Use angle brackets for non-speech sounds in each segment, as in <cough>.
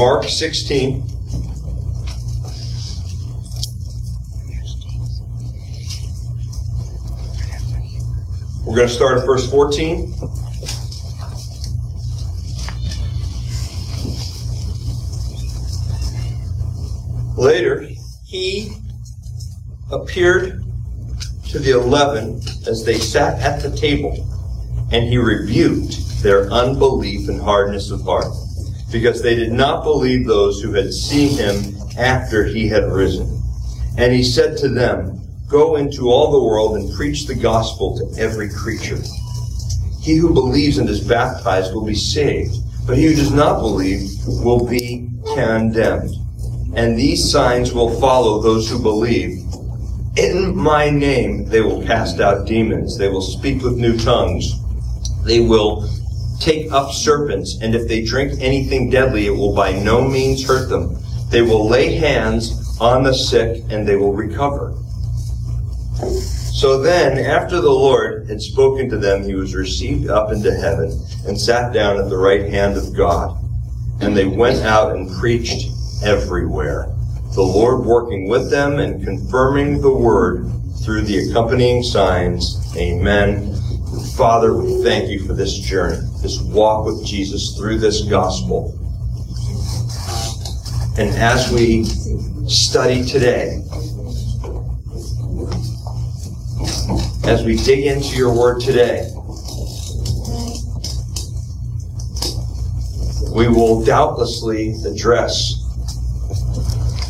Mark 16. We're going to start at verse 14. Later, he appeared to the eleven as they sat at the table, and he rebuked their unbelief and hardness of heart, because they did not believe those who had seen him after he had risen. And he said to them, Go into all the world and preach the gospel to every creature. He who believes and is baptized will be saved, but he who does not believe will be condemned. And these signs will follow those who believe. In my name they will cast out demons. They will speak with new tongues. They will take up serpents, and if they drink anything deadly, it will by no means hurt them. They will lay hands on the sick, and they will recover. So then, after the Lord had spoken to them, he was received up into heaven and sat down at the right hand of God. And they went out and preached everywhere, the Lord working with them and confirming the word through the accompanying signs. Amen. Father, we thank you for this journey, this walk with Jesus through this gospel. And as we study today, as we dig into your word today, we will doubtlessly address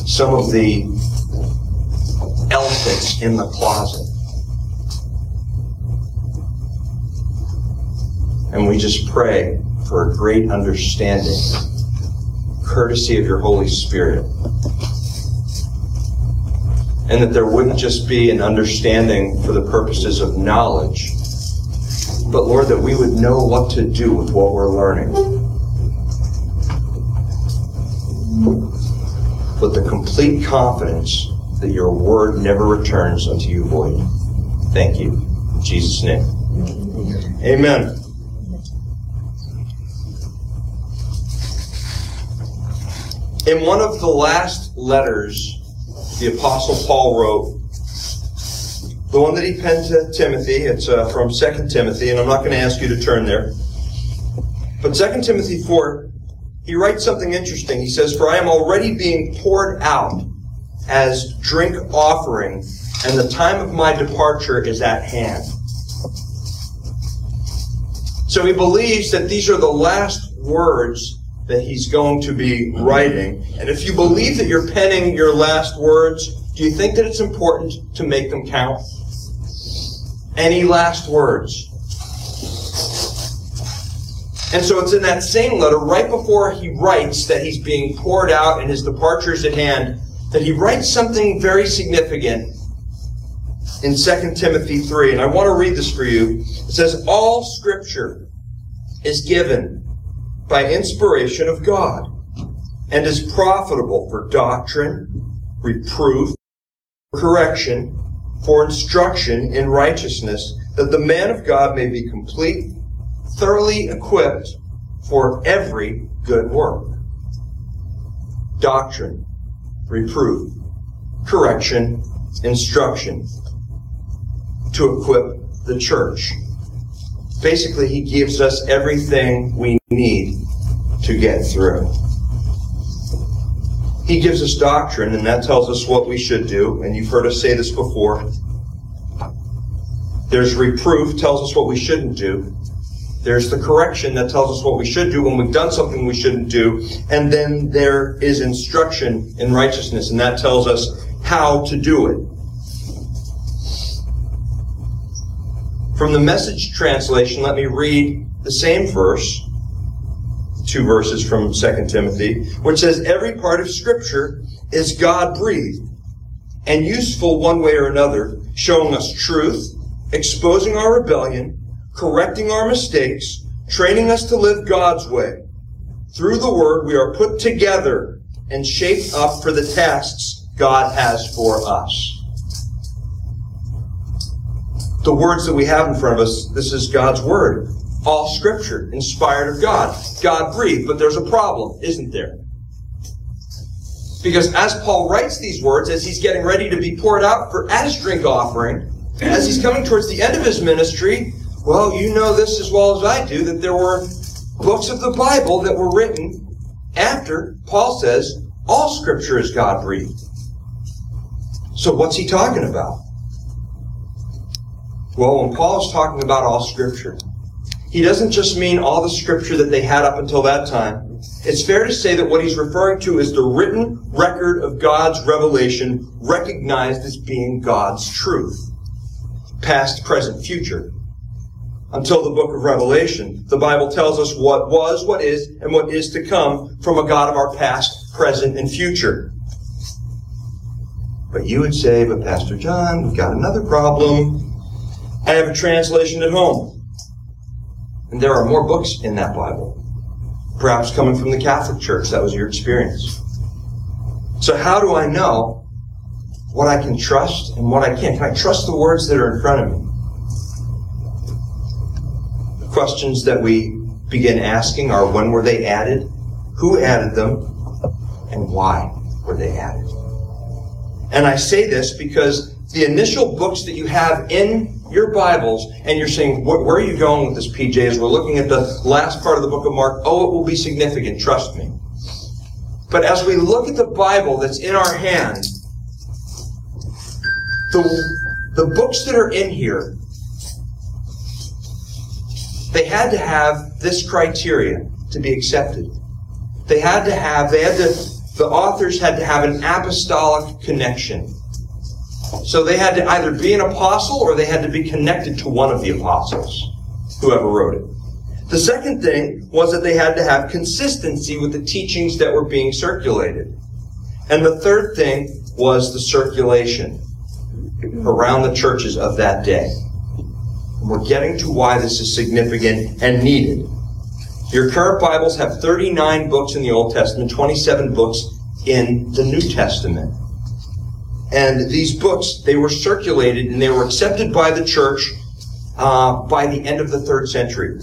some of the elephants in the closet. And we just pray for a great understanding, courtesy of your Holy Spirit and that there wouldn't just be an understanding for the purposes of knowledge, but Lord, that we would know what to do with what we're learning. With the complete confidence that your word never returns unto you void. Thank you. In Jesus' name. Amen. In one of the last letters the Apostle Paul wrote. The one that he penned to Timothy, it's uh, from 2 Timothy, and I'm not going to ask you to turn there. But 2 Timothy 4, he writes something interesting. He says, For I am already being poured out as drink offering, and the time of my departure is at hand. So he believes that these are the last words that he's going to be writing. And if you believe that you're penning your last words, do you think that it's important to make them count? Any last words? And so it's in that same letter, right before he writes that he's being poured out and his departure is at hand, that he writes something very significant in 2 Timothy 3. And I want to read this for you. It says, All scripture is given by inspiration of God and is profitable for doctrine, reproof, correction, for instruction in righteousness, that the man of God may be complete, thoroughly equipped for every good work. Doctrine, reproof, correction, instruction to equip the church. Basically, he gives us everything we need to get through. He gives us doctrine, and that tells us what we should do. And you've heard us say this before. There's reproof, tells us what we shouldn't do. There's the correction that tells us what we should do when we've done something we shouldn't do. And then there is instruction in righteousness, and that tells us how to do it. From the message translation, let me read the same verse two verses from 2 Timothy, which says every part of Scripture is God breathed and useful one way or another, showing us truth, exposing our rebellion, correcting our mistakes, training us to live God's way. Through the Word, we are put together and shaped up for the tasks God has for us. The words that we have in front of us, this is God's Word all scripture inspired of God. God breathed, but there's a problem, isn't there? Because as Paul writes these words, as he's getting ready to be poured out for as drink offering, as he's coming towards the end of his ministry, well, you know this as well as I do, that there were books of the Bible that were written after Paul says all scripture is God breathed. So what's he talking about? Well, when Paul is talking about all scripture, he doesn't just mean all the scripture that they had up until that time. It's fair to say that what he's referring to is the written record of God's revelation recognized as being God's truth. Past, present, future. Until the book of Revelation, the Bible tells us what was, what is, and what is to come from a God of our past, present, and future. But you would say, but Pastor John, we've got another problem. I have a translation at home. And there are more books in that Bible. Perhaps coming from the Catholic Church, that was your experience. So how do I know what I can trust and what I can't? Can I trust the words that are in front of me? The questions that we begin asking are when were they added? Who added them? And why were they added? And I say this because the initial books that you have in your Bibles and you're saying, where are you going with this, PJ? As we're looking at the last part of the book of Mark, oh, it will be significant, trust me. But as we look at the Bible that's in our hand, the, the books that are in here, they had to have this criteria to be accepted. They had to have, they had to, the authors had to have an apostolic connection. So they had to either be an apostle or they had to be connected to one of the apostles, whoever wrote it. The second thing was that they had to have consistency with the teachings that were being circulated. And the third thing was the circulation around the churches of that day. We're getting to why this is significant and needed. Your current Bibles have 39 books in the Old Testament, 27 books in the New Testament. And these books, they were circulated and they were accepted by the church uh, by the end of the third century.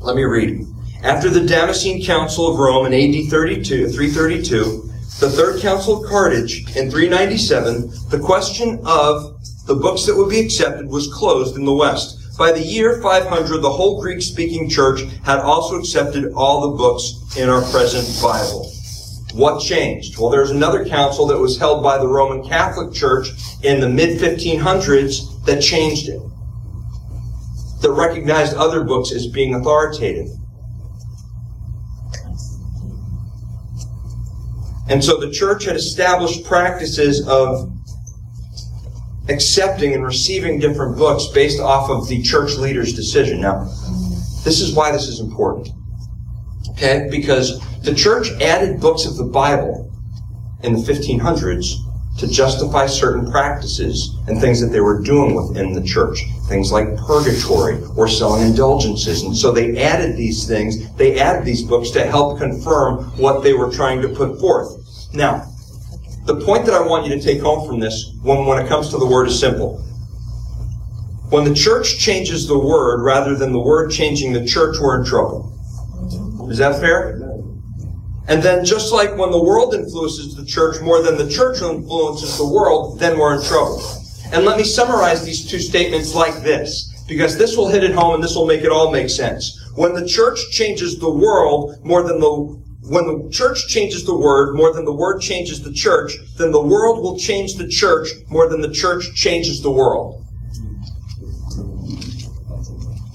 Let me read. After the Damascene Council of Rome in AD 32, 332, the Third Council of Carthage in 397, the question of the books that would be accepted was closed in the West. By the year 500, the whole Greek-speaking church had also accepted all the books in our present Bible. What changed? Well, there's another council that was held by the Roman Catholic Church in the mid 1500s that changed it. That recognized other books as being authoritative. And so the church had established practices of accepting and receiving different books based off of the church leader's decision. Now, this is why this is important. Okay? Because the church added books of the Bible in the 1500s to justify certain practices and things that they were doing within the church. Things like purgatory or selling indulgences. And so they added these things, they added these books to help confirm what they were trying to put forth. Now, the point that I want you to take home from this when, when it comes to the word is simple. When the church changes the word rather than the word changing the church, we're in trouble. Is that fair? And then just like when the world influences the church more than the church influences the world, then we're in trouble. And let me summarize these two statements like this, because this will hit it home and this will make it all make sense. When the church changes the world more than the when the church changes the word more than the word changes the church, then the world will change the church more than the church changes the world.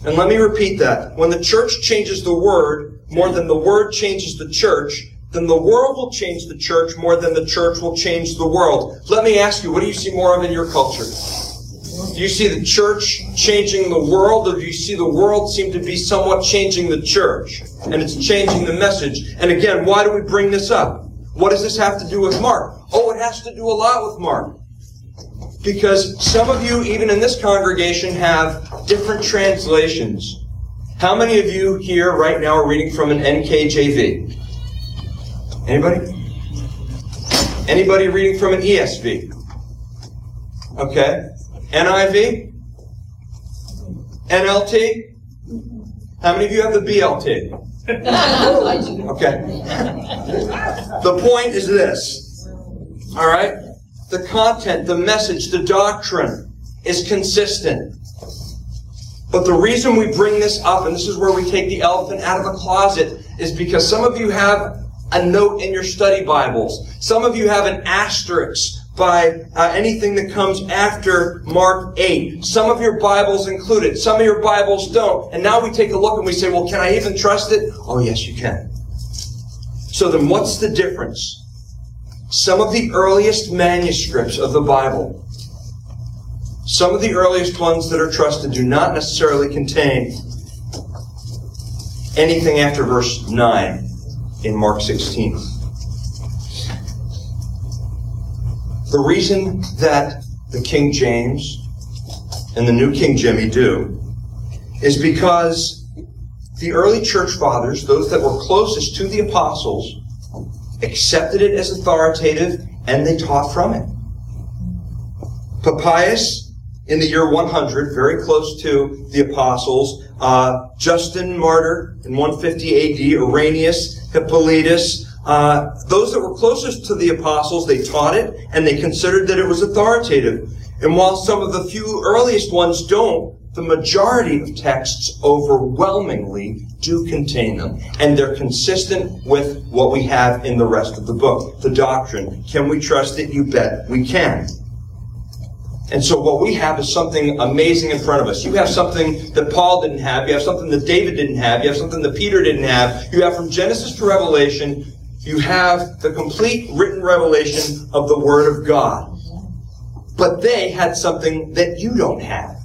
And let me repeat that. When the church changes the word, more than the word changes the church, then the world will change the church more than the church will change the world. Let me ask you, what do you see more of in your culture? Do you see the church changing the world, or do you see the world seem to be somewhat changing the church? And it's changing the message. And again, why do we bring this up? What does this have to do with Mark? Oh, it has to do a lot with Mark. Because some of you, even in this congregation, have different translations. How many of you here right now are reading from an NKJV? Anybody? Anybody reading from an ESV? Okay. NIV? NLT? How many of you have the BLT? <laughs> Okay. The point is this. All right? The content, the message, the doctrine is consistent. But the reason we bring this up, and this is where we take the elephant out of the closet, is because some of you have a note in your study Bibles. Some of you have an asterisk by uh, anything that comes after Mark 8. Some of your Bibles include it. Some of your Bibles don't. And now we take a look and we say, well, can I even trust it? Oh, yes, you can. So then what's the difference? Some of the earliest manuscripts of the Bible, some of the earliest ones that are trusted do not necessarily contain anything after verse 9 in Mark 16. The reason that the King James and the New King Jimmy do is because the early church fathers, those that were closest to the apostles, accepted it as authoritative and they taught from it. Papias in the year 100, very close to the apostles, uh, Justin Martyr in 150 AD, Irenaeus, Hippolytus, uh, those that were closest to the apostles, they taught it and they considered that it was authoritative. And while some of the few earliest ones don't, the majority of texts overwhelmingly do contain them. And they're consistent with what we have in the rest of the book. The doctrine. Can we trust it? You bet we can. And so what we have is something amazing in front of us. You have something that Paul didn't have. You have something that David didn't have. You have something that Peter didn't have. You have from Genesis to Revelation, you have the complete written revelation of the Word of God. But they had something that you don't have.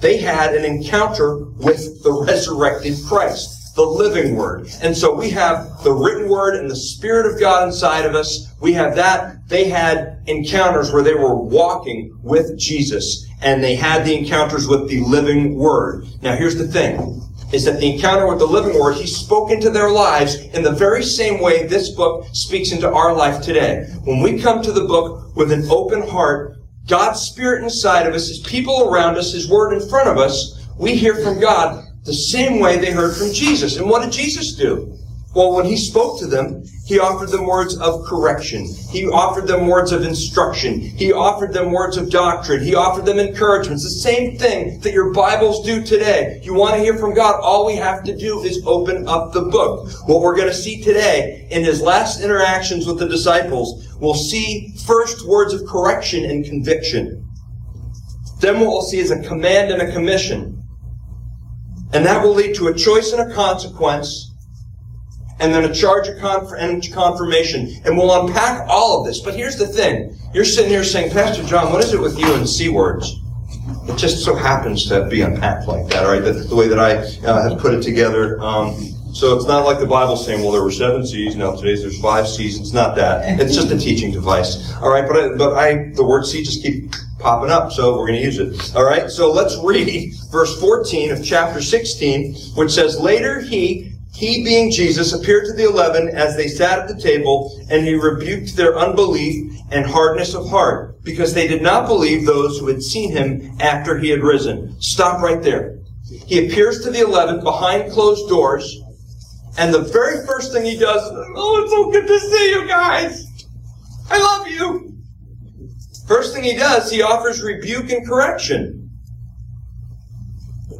They had an encounter with the resurrected Christ, the living Word. And so we have the written Word and the Spirit of God inside of us. We have that. They had encounters where they were walking with Jesus and they had the encounters with the living Word. Now here's the thing is that the encounter with the living word, he spoke into their lives in the very same way this book speaks into our life today. When we come to the book with an open heart, God's Spirit inside of us, His people around us, His Word in front of us, we hear from God the same way they heard from Jesus. And what did Jesus do? Well, when He spoke to them, He offered them words of correction. He offered them words of instruction. He offered them words of doctrine. He offered them encouragement. It's the same thing that your Bibles do today. You want to hear from God, all we have to do is open up the book. What we're going to see today in His last interactions with the disciples we'll see first words of correction and conviction. Then what we'll see is a command and a commission. And that will lead to a choice and a consequence, and then a charge and confirmation. And we'll unpack all of this. But here's the thing. You're sitting here saying, Pastor John, what is it with you and C words? It just so happens to be unpacked like that, all right? The, the way that I uh, have put it together. Um, so it's not like the Bible saying, well, there were seven seas, now today's there's five seas. It's not that. It's just a teaching device. All right, but I, but I, the word seed just keep popping up, so we're going to use it. All right, so let's read verse 14 of chapter 16, which says, Later he, he being Jesus, appeared to the eleven as they sat at the table, and he rebuked their unbelief and hardness of heart, because they did not believe those who had seen him after he had risen. Stop right there. He appears to the eleven behind closed doors, and the very first thing he does oh, it's so good to see you guys. I love you. First thing he does, he offers rebuke and correction.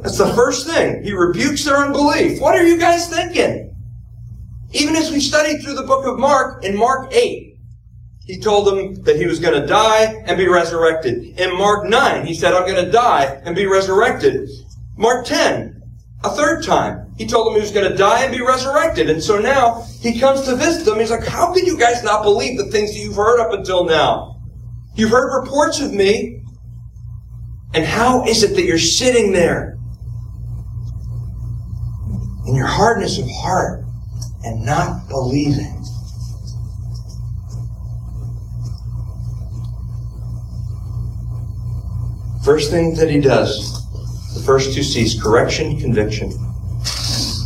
That's the first thing. He rebukes their unbelief. What are you guys thinking? Even as we studied through the book of Mark, in Mark 8, he told them that he was going to die and be resurrected. In Mark 9, he said, I'm going to die and be resurrected. Mark 10, a third time, he told them he was going to die and be resurrected. And so now he comes to visit them. He's like, how can you guys not believe the things that you've heard up until now? You've heard reports of me. And how is it that you're sitting there in your hardness of heart and not believing? First thing that he does, the first two C's, correction, conviction.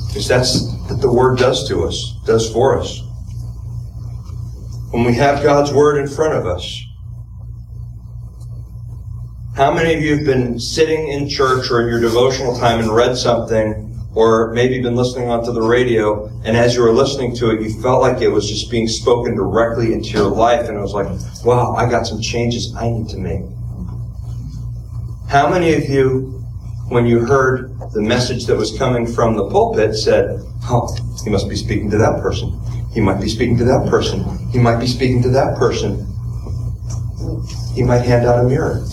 Because that's what the Word does to us, does for us. When we have God's Word in front of us, how many of you have been sitting in church or in your devotional time and read something or maybe been listening onto the radio, and as you were listening to it, you felt like it was just being spoken directly into your life, and it was like, wow, I got some changes I need to make. How many of you, when you heard the message that was coming from the pulpit, said, oh, he must be speaking to that person. He might be speaking to that person. He might be speaking to that person. He might hand out a mirror.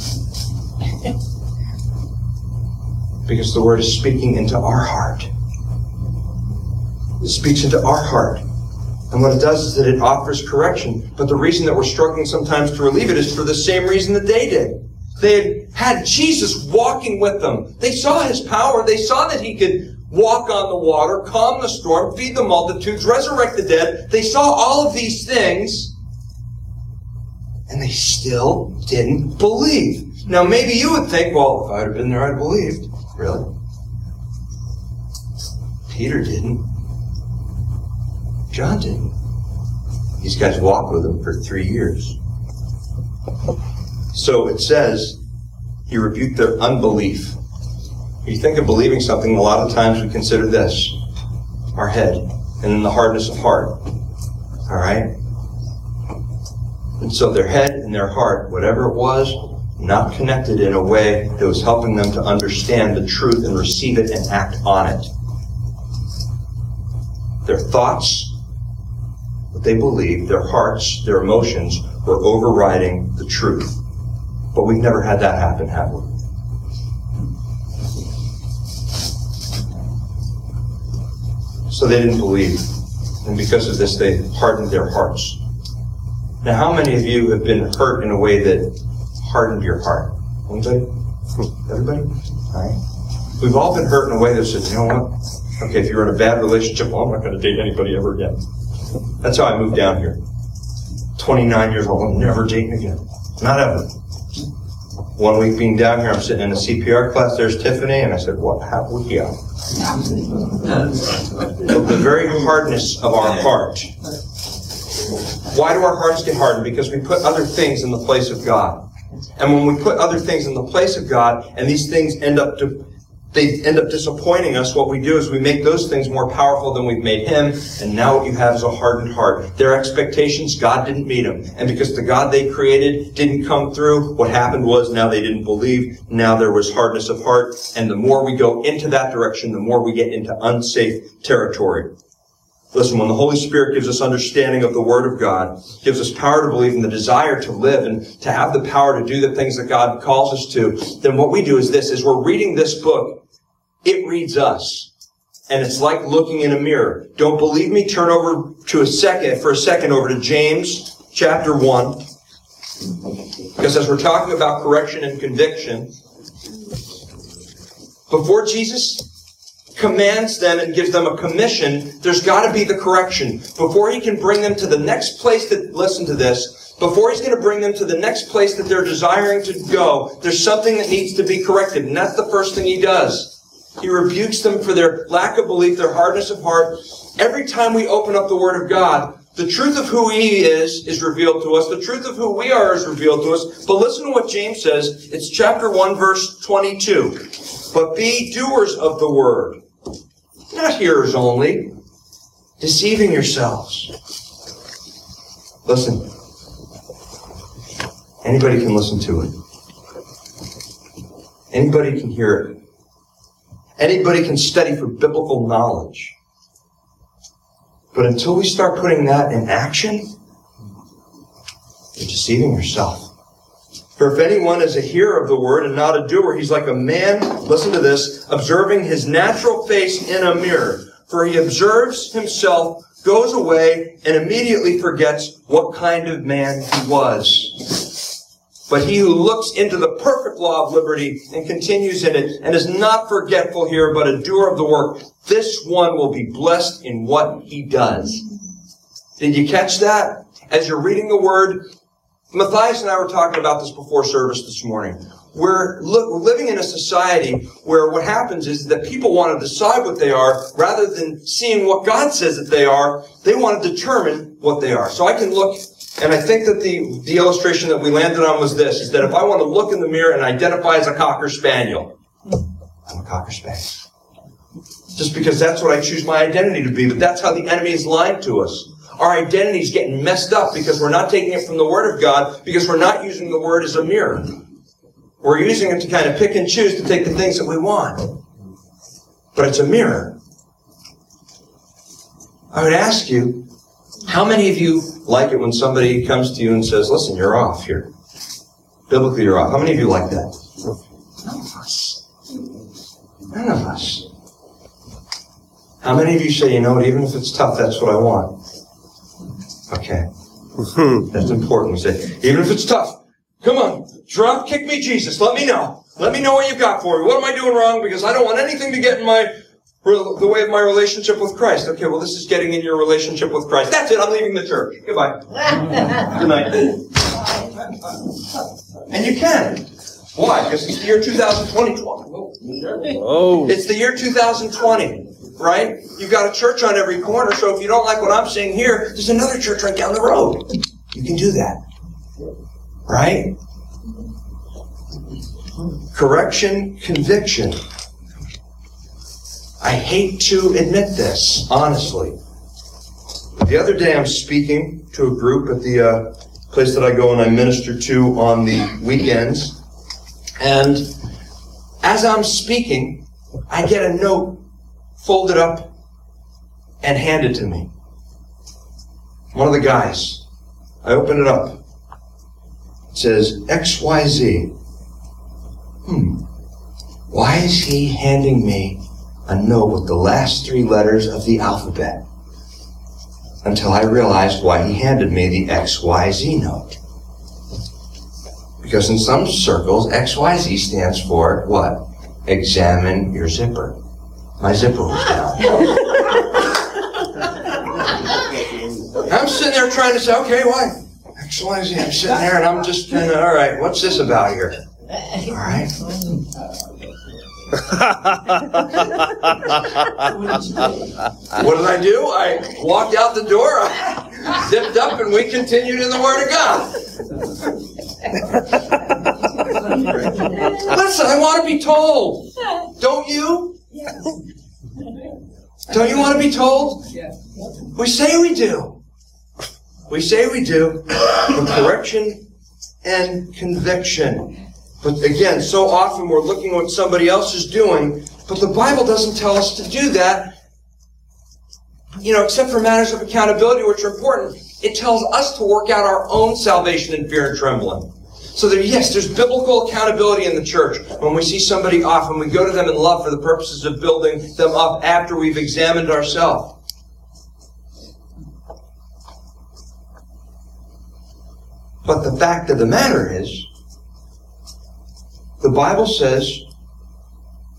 Because the word is speaking into our heart. It speaks into our heart. And what it does is that it offers correction. But the reason that we're struggling sometimes to relieve it is for the same reason that they did. They had had Jesus walking with them. They saw his power. They saw that he could walk on the water, calm the storm, feed the multitudes, resurrect the dead. They saw all of these things. And they still didn't believe. Now maybe you would think, well, if I'd have been there, I'd have believed. Really? Peter didn't. John didn't. These guys walked with him for three years. So it says he rebuked their unbelief. You think of believing something, a lot of times we consider this our head and then the hardness of heart. All right? And so their head and their heart, whatever it was, not connected in a way that was helping them to understand the truth and receive it and act on it. Their thoughts, what they believed, their hearts, their emotions were overriding the truth. But we've never had that happen, have we? So they didn't believe. And because of this, they hardened their hearts. Now, how many of you have been hurt in a way that hardened your heart? Anybody? Hmm. Everybody? All right. We've all been hurt in a way that says, you know what? Okay, if you're in a bad relationship, well, I'm not going to date anybody ever again. That's how I moved down here. 29 years old, I'm never dating again. Not ever. One week being down here, I'm sitting in a CPR class. There's Tiffany, and I said, "What? How would you?" the very hardness of our heart. Why do our hearts get hardened? Because we put other things in the place of God. And when we put other things in the place of God, and these things end up to, they end up disappointing us, what we do is we make those things more powerful than we've made Him, and now what you have is a hardened heart. Their expectations, God didn't meet them. And because the God they created didn't come through, what happened was now they didn't believe, now there was hardness of heart, and the more we go into that direction, the more we get into unsafe territory. Listen, when the Holy Spirit gives us understanding of the Word of God, gives us power to believe and the desire to live and to have the power to do the things that God calls us to, then what we do is this, is we're reading this book, it reads us. And it's like looking in a mirror. Don't believe me? Turn over to a second, for a second over to James chapter 1. Because as we're talking about correction and conviction, before Jesus commands them and gives them a commission, there's got to be the correction. Before he can bring them to the next place that, listen to this, before he's going to bring them to the next place that they're desiring to go, there's something that needs to be corrected. And that's the first thing he does. He rebukes them for their lack of belief, their hardness of heart. Every time we open up the Word of God, the truth of who He is is revealed to us. The truth of who we are is revealed to us. But listen to what James says. It's chapter 1, verse 22. But be doers of the Word not hearers only, deceiving yourselves. Listen. Anybody can listen to it. Anybody can hear it. Anybody can study for biblical knowledge. But until we start putting that in action, you're deceiving yourself. For if anyone is a hearer of the word and not a doer, he's like a man, listen to this, observing his natural face in a mirror. For he observes himself, goes away, and immediately forgets what kind of man he was. But he who looks into the perfect law of liberty and continues in it and is not forgetful here, but a doer of the work, this one will be blessed in what he does. Did you catch that? As you're reading the word, Matthias and I were talking about this before service this morning. We're, li- we're living in a society where what happens is that people want to decide what they are rather than seeing what God says that they are. They want to determine what they are. So I can look, and I think that the, the illustration that we landed on was this, is that if I want to look in the mirror and identify as a Cocker Spaniel, I'm a Cocker Spaniel. just because that's what I choose my identity to be. But that's how the enemy is lying to us. Our identity is getting messed up because we're not taking it from the Word of God, because we're not using the Word as a mirror. We're using it to kind of pick and choose to take the things that we want. But it's a mirror. I would ask you, how many of you like it when somebody comes to you and says, listen, you're off here? Biblically, you're off. How many of you like that? None of us. None of us. How many of you say, you know what, even if it's tough, that's what I want? Okay. That's important. We say, even if it's tough, come on, drop kick me, Jesus. Let me know. Let me know what you've got for me. What am I doing wrong? Because I don't want anything to get in my the way of my relationship with Christ. Okay, well, this is getting in your relationship with Christ. That's it. I'm leaving the church. Goodbye. Good night. And you can. Why? Because it's the year 2020. Oh. It's the year 2020 right? You've got a church on every corner, so if you don't like what I'm saying here, there's another church right down the road. You can do that. Right? Correction, conviction. I hate to admit this, honestly. The other day I'm speaking to a group at the uh, place that I go and I minister to on the weekends. And as I'm speaking, I get a note folded up and handed to me. One of the guys, I open it up. It says XYZ. Hmm. Why is he handing me a note with the last three letters of the alphabet? Until I realized why he handed me the XYZ note. Because in some circles, XYZ stands for what? Examine your zipper. My zipper was down. <laughs> I'm sitting there trying to say, okay, why? X, Y, Z. I'm sitting there and I'm just kind of, all right, what's this about here? All right. <laughs> what did I do? I walked out the door, I zipped up, and we continued in the Word of God. <laughs> Listen, I want to be told. Don't you? Don't you want to be told? We say we do. We say we do. But correction and conviction. But again, so often we're looking at what somebody else is doing, but the Bible doesn't tell us to do that. You know, except for matters of accountability, which are important. It tells us to work out our own salvation in fear and trembling. So yes, there's biblical accountability in the church. When we see somebody off and we go to them in love for the purposes of building them up after we've examined ourselves. But the fact of the matter is, the Bible says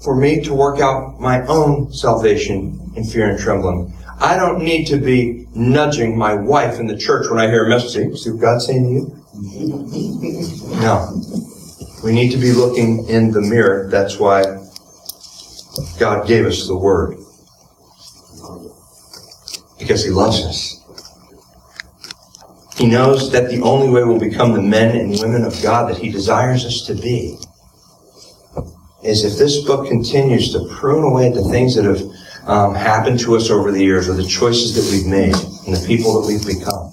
for me to work out my own salvation in fear and trembling. I don't need to be nudging my wife in the church when I hear a message. See what God's saying to you? No. We need to be looking in the mirror. That's why God gave us the Word. Because He loves us. He knows that the only way we'll become the men and women of God that He desires us to be is if this book continues to prune away the things that have um, happened to us over the years or the choices that we've made and the people that we've become.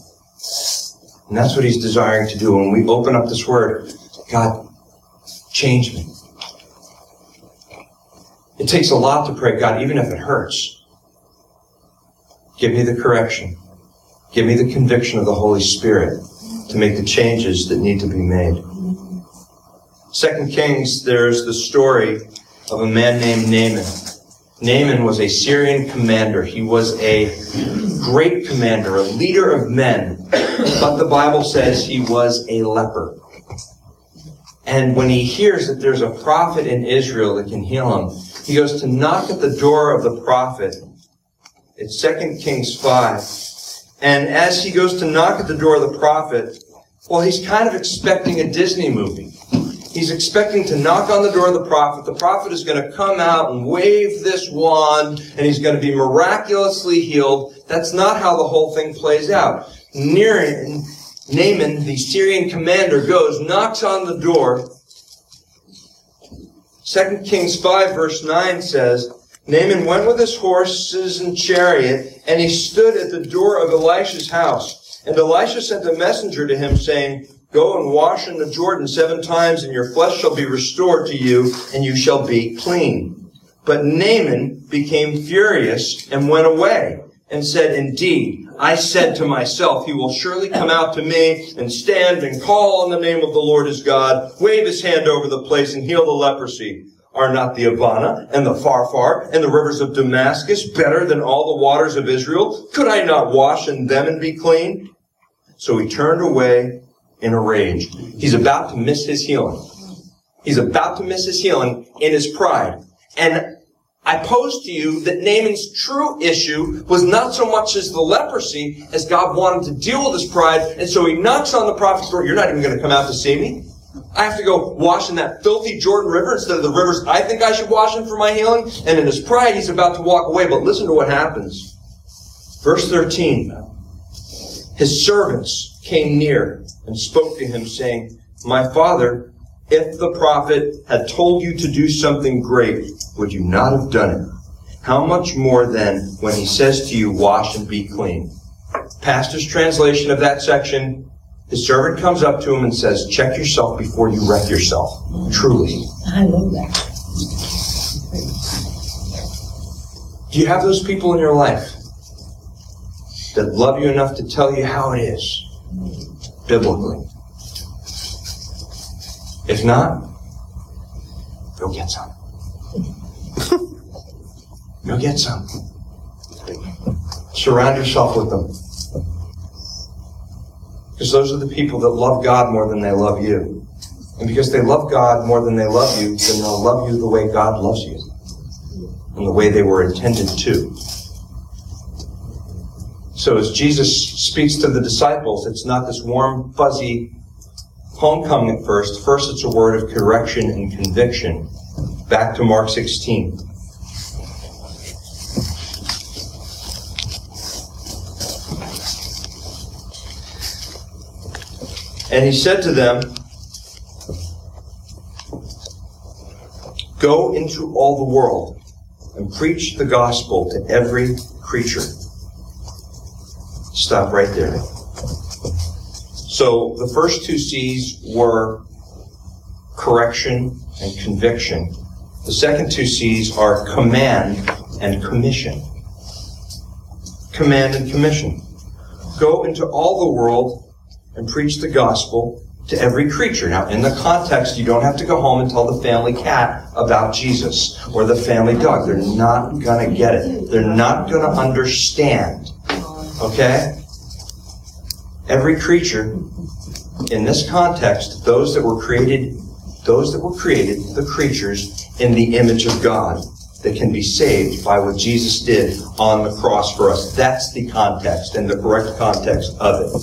And that's what he's desiring to do. When we open up this word, God, change me. It takes a lot to pray, God, even if it hurts. Give me the correction. Give me the conviction of the Holy Spirit to make the changes that need to be made. Second Kings, there's the story of a man named Naaman. Naaman was a Syrian commander. He was a great commander, a leader of men, but the Bible says he was a leper. And when he hears that there's a prophet in Israel that can heal him, he goes to knock at the door of the prophet. It's 2 Kings 5. And as he goes to knock at the door of the prophet, well, he's kind of expecting a Disney movie. He's expecting to knock on the door of the prophet. The prophet is going to come out and wave this wand and he's going to be miraculously healed. That's not how the whole thing plays out. Naaman, the Syrian commander, goes, knocks on the door. 2 Kings 5 verse 9 says, Naaman went with his horses and chariot, and he stood at the door of Elisha's house. And Elisha sent a messenger to him, saying, Go and wash in the Jordan seven times, and your flesh shall be restored to you, and you shall be clean. But Naaman became furious and went away, and said, Indeed, I said to myself, He will surely come out to me and stand and call on the name of the Lord his God, wave his hand over the place and heal the leprosy. Are not the Abana and the Pharpar and the rivers of Damascus better than all the waters of Israel? Could I not wash in them and be clean? So he turned away in a rage. He's about to miss his healing. He's about to miss his healing in his pride. And I pose to you that Naaman's true issue was not so much as the leprosy as God wanted to deal with his pride. And so he knocks on the prophet's door. You're not even going to come out to see me. I have to go wash in that filthy Jordan River instead of the rivers I think I should wash in for my healing. And in his pride, he's about to walk away. But listen to what happens. Verse 13. His servants came near and spoke to him saying, My father, if the prophet had told you to do something great, would you not have done it? How much more then when he says to you, wash and be clean? Pastor's translation of that section, his servant comes up to him and says, check yourself before you wreck yourself. Truly. I love that. Do you have those people in your life that love you enough to tell you how it is, biblically? If not, go get some. <laughs> go get some. Surround yourself with them. Because those are the people that love God more than they love you. And because they love God more than they love you, then they'll love you the way God loves you. And the way they were intended to. So as Jesus speaks to the disciples, it's not this warm, fuzzy homecoming at first. First, it's a word of correction and conviction. Back to Mark 16. And he said to them, Go into all the world and preach the gospel to every creature. Stop right there. So the first two C's were correction and conviction. The second two C's are command and commission. Command and commission. Go into all the world and preach the gospel to every creature. Now, in the context, you don't have to go home and tell the family cat about Jesus or the family dog. They're not going to get it. They're not going to understand. Okay? Every creature, in this context, those that were created, those that were created, the creatures, in the image of God, that can be saved by what Jesus did on the cross for us. That's the context and the correct context of it.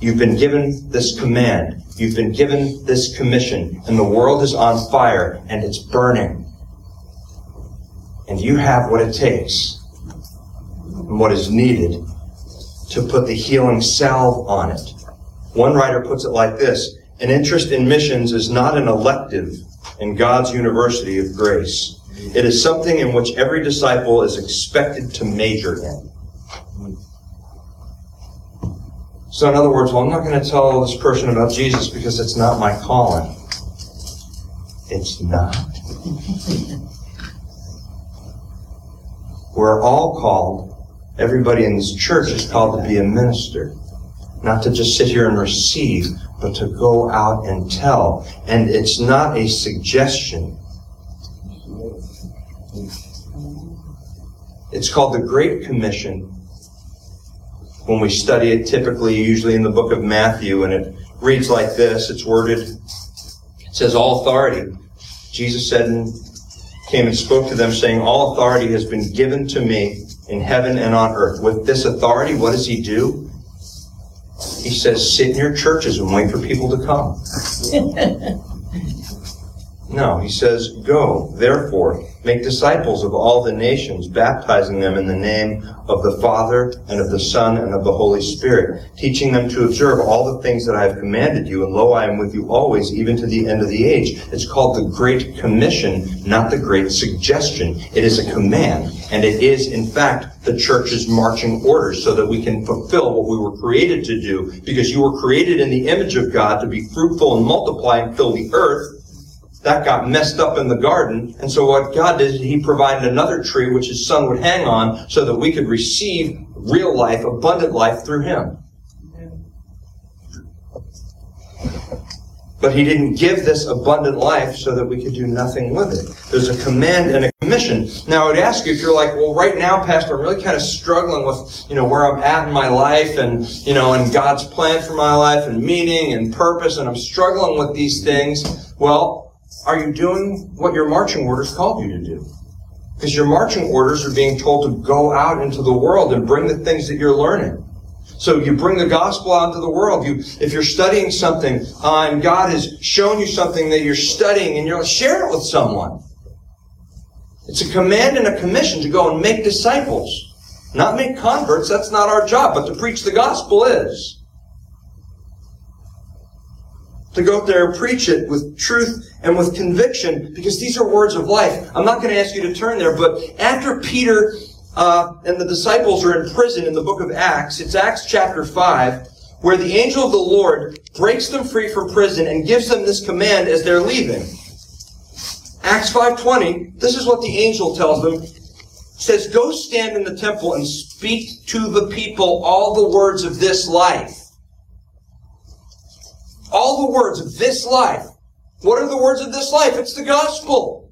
You've been given this command. You've been given this commission. And the world is on fire and it's burning. And you have what it takes and what is needed to put the healing salve on it. One writer puts it like this An interest in missions is not an elective in God's university of grace. It is something in which every disciple is expected to major in. So, in other words, well, I'm not going to tell this person about Jesus because it's not my calling. It's not. <laughs> We're all called, everybody in this church is called to be a minister. Not to just sit here and receive, but to go out and tell. And it's not a suggestion. It's called the Great Commission when we study it typically, usually in the book of Matthew, and it reads like this. It's worded, it says, all authority. Jesus said and came and spoke to them saying, all authority has been given to me in heaven and on earth. With this authority, what does he do? He says, sit in your churches and wait for people to come. <laughs> no, he says, go, therefore, Make disciples of all the nations, baptizing them in the name of the Father and of the Son and of the Holy Spirit, teaching them to observe all the things that I have commanded you, and lo, I am with you always, even to the end of the age. It's called the Great Commission, not the Great Suggestion. It is a command, and it is, in fact, the church's marching orders so that we can fulfill what we were created to do, because you were created in the image of God to be fruitful and multiply and fill the earth, that got messed up in the garden. And so what God did, is He provided another tree which His Son would hang on so that we could receive real life, abundant life through Him. But He didn't give this abundant life so that we could do nothing with it. There's a command and a commission. Now I would ask you if you're like, well, right now, Pastor, I'm really kind of struggling with, you know, where I'm at in my life and, you know, and God's plan for my life and meaning and purpose, and I'm struggling with these things. Well, are you doing what your marching orders called you to do? Because your marching orders are being told to go out into the world and bring the things that you're learning. So you bring the gospel out into the world. You, if you're studying something uh, and God has shown you something that you're studying, and you're share it with someone. It's a command and a commission to go and make disciples, not make converts. That's not our job, but to preach the gospel is to go up there and preach it with truth and with conviction because these are words of life. I'm not going to ask you to turn there, but after Peter uh, and the disciples are in prison in the book of Acts, it's Acts chapter 5, where the angel of the Lord breaks them free from prison and gives them this command as they're leaving. Acts 5.20, this is what the angel tells them. Says, Go stand in the temple and speak to the people all the words of this life all the words of this life. What are the words of this life? It's the gospel.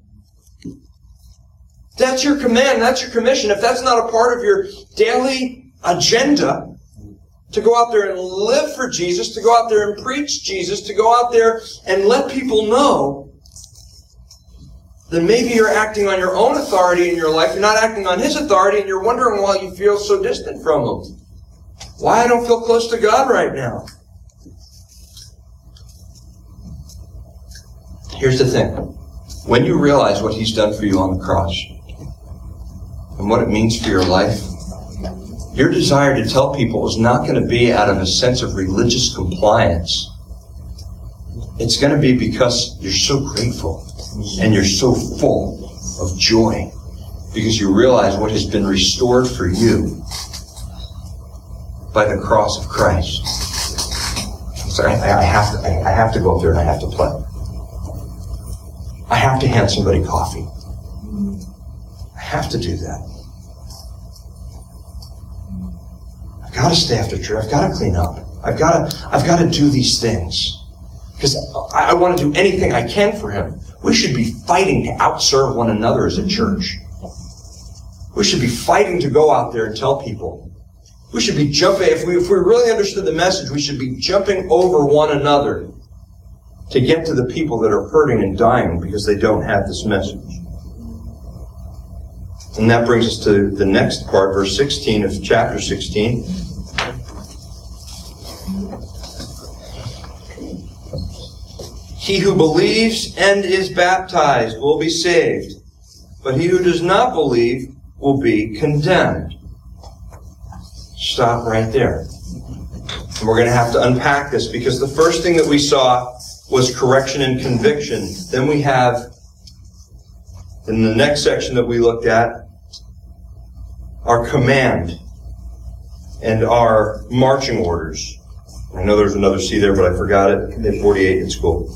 That's your command. That's your commission. If that's not a part of your daily agenda, to go out there and live for Jesus, to go out there and preach Jesus, to go out there and let people know, then maybe you're acting on your own authority in your life. You're not acting on His authority, and you're wondering why you feel so distant from Him. Why I don't feel close to God right now. Here's the thing. When you realize what he's done for you on the cross and what it means for your life, your desire to tell people is not going to be out of a sense of religious compliance. It's going to be because you're so grateful and you're so full of joy because you realize what has been restored for you by the cross of Christ. I, I have to, I have to go up there and I have to play. To hand somebody coffee. I have to do that. I've got to stay after church. I've got to clean up. I've got to, I've got to do these things. Because I, I want to do anything I can for him. We should be fighting to outserve one another as a church. We should be fighting to go out there and tell people. We should be jumping, if we, if we really understood the message, we should be jumping over one another to get to the people that are hurting and dying because they don't have this message. And that brings us to the next part, verse 16 of chapter 16. He who believes and is baptized will be saved, but he who does not believe will be condemned. Stop right there. And we're going to have to unpack this because the first thing that we saw was correction and conviction. Then we have, in the next section that we looked at, our command and our marching orders. I know there's another C there, but I forgot it in 48 in school.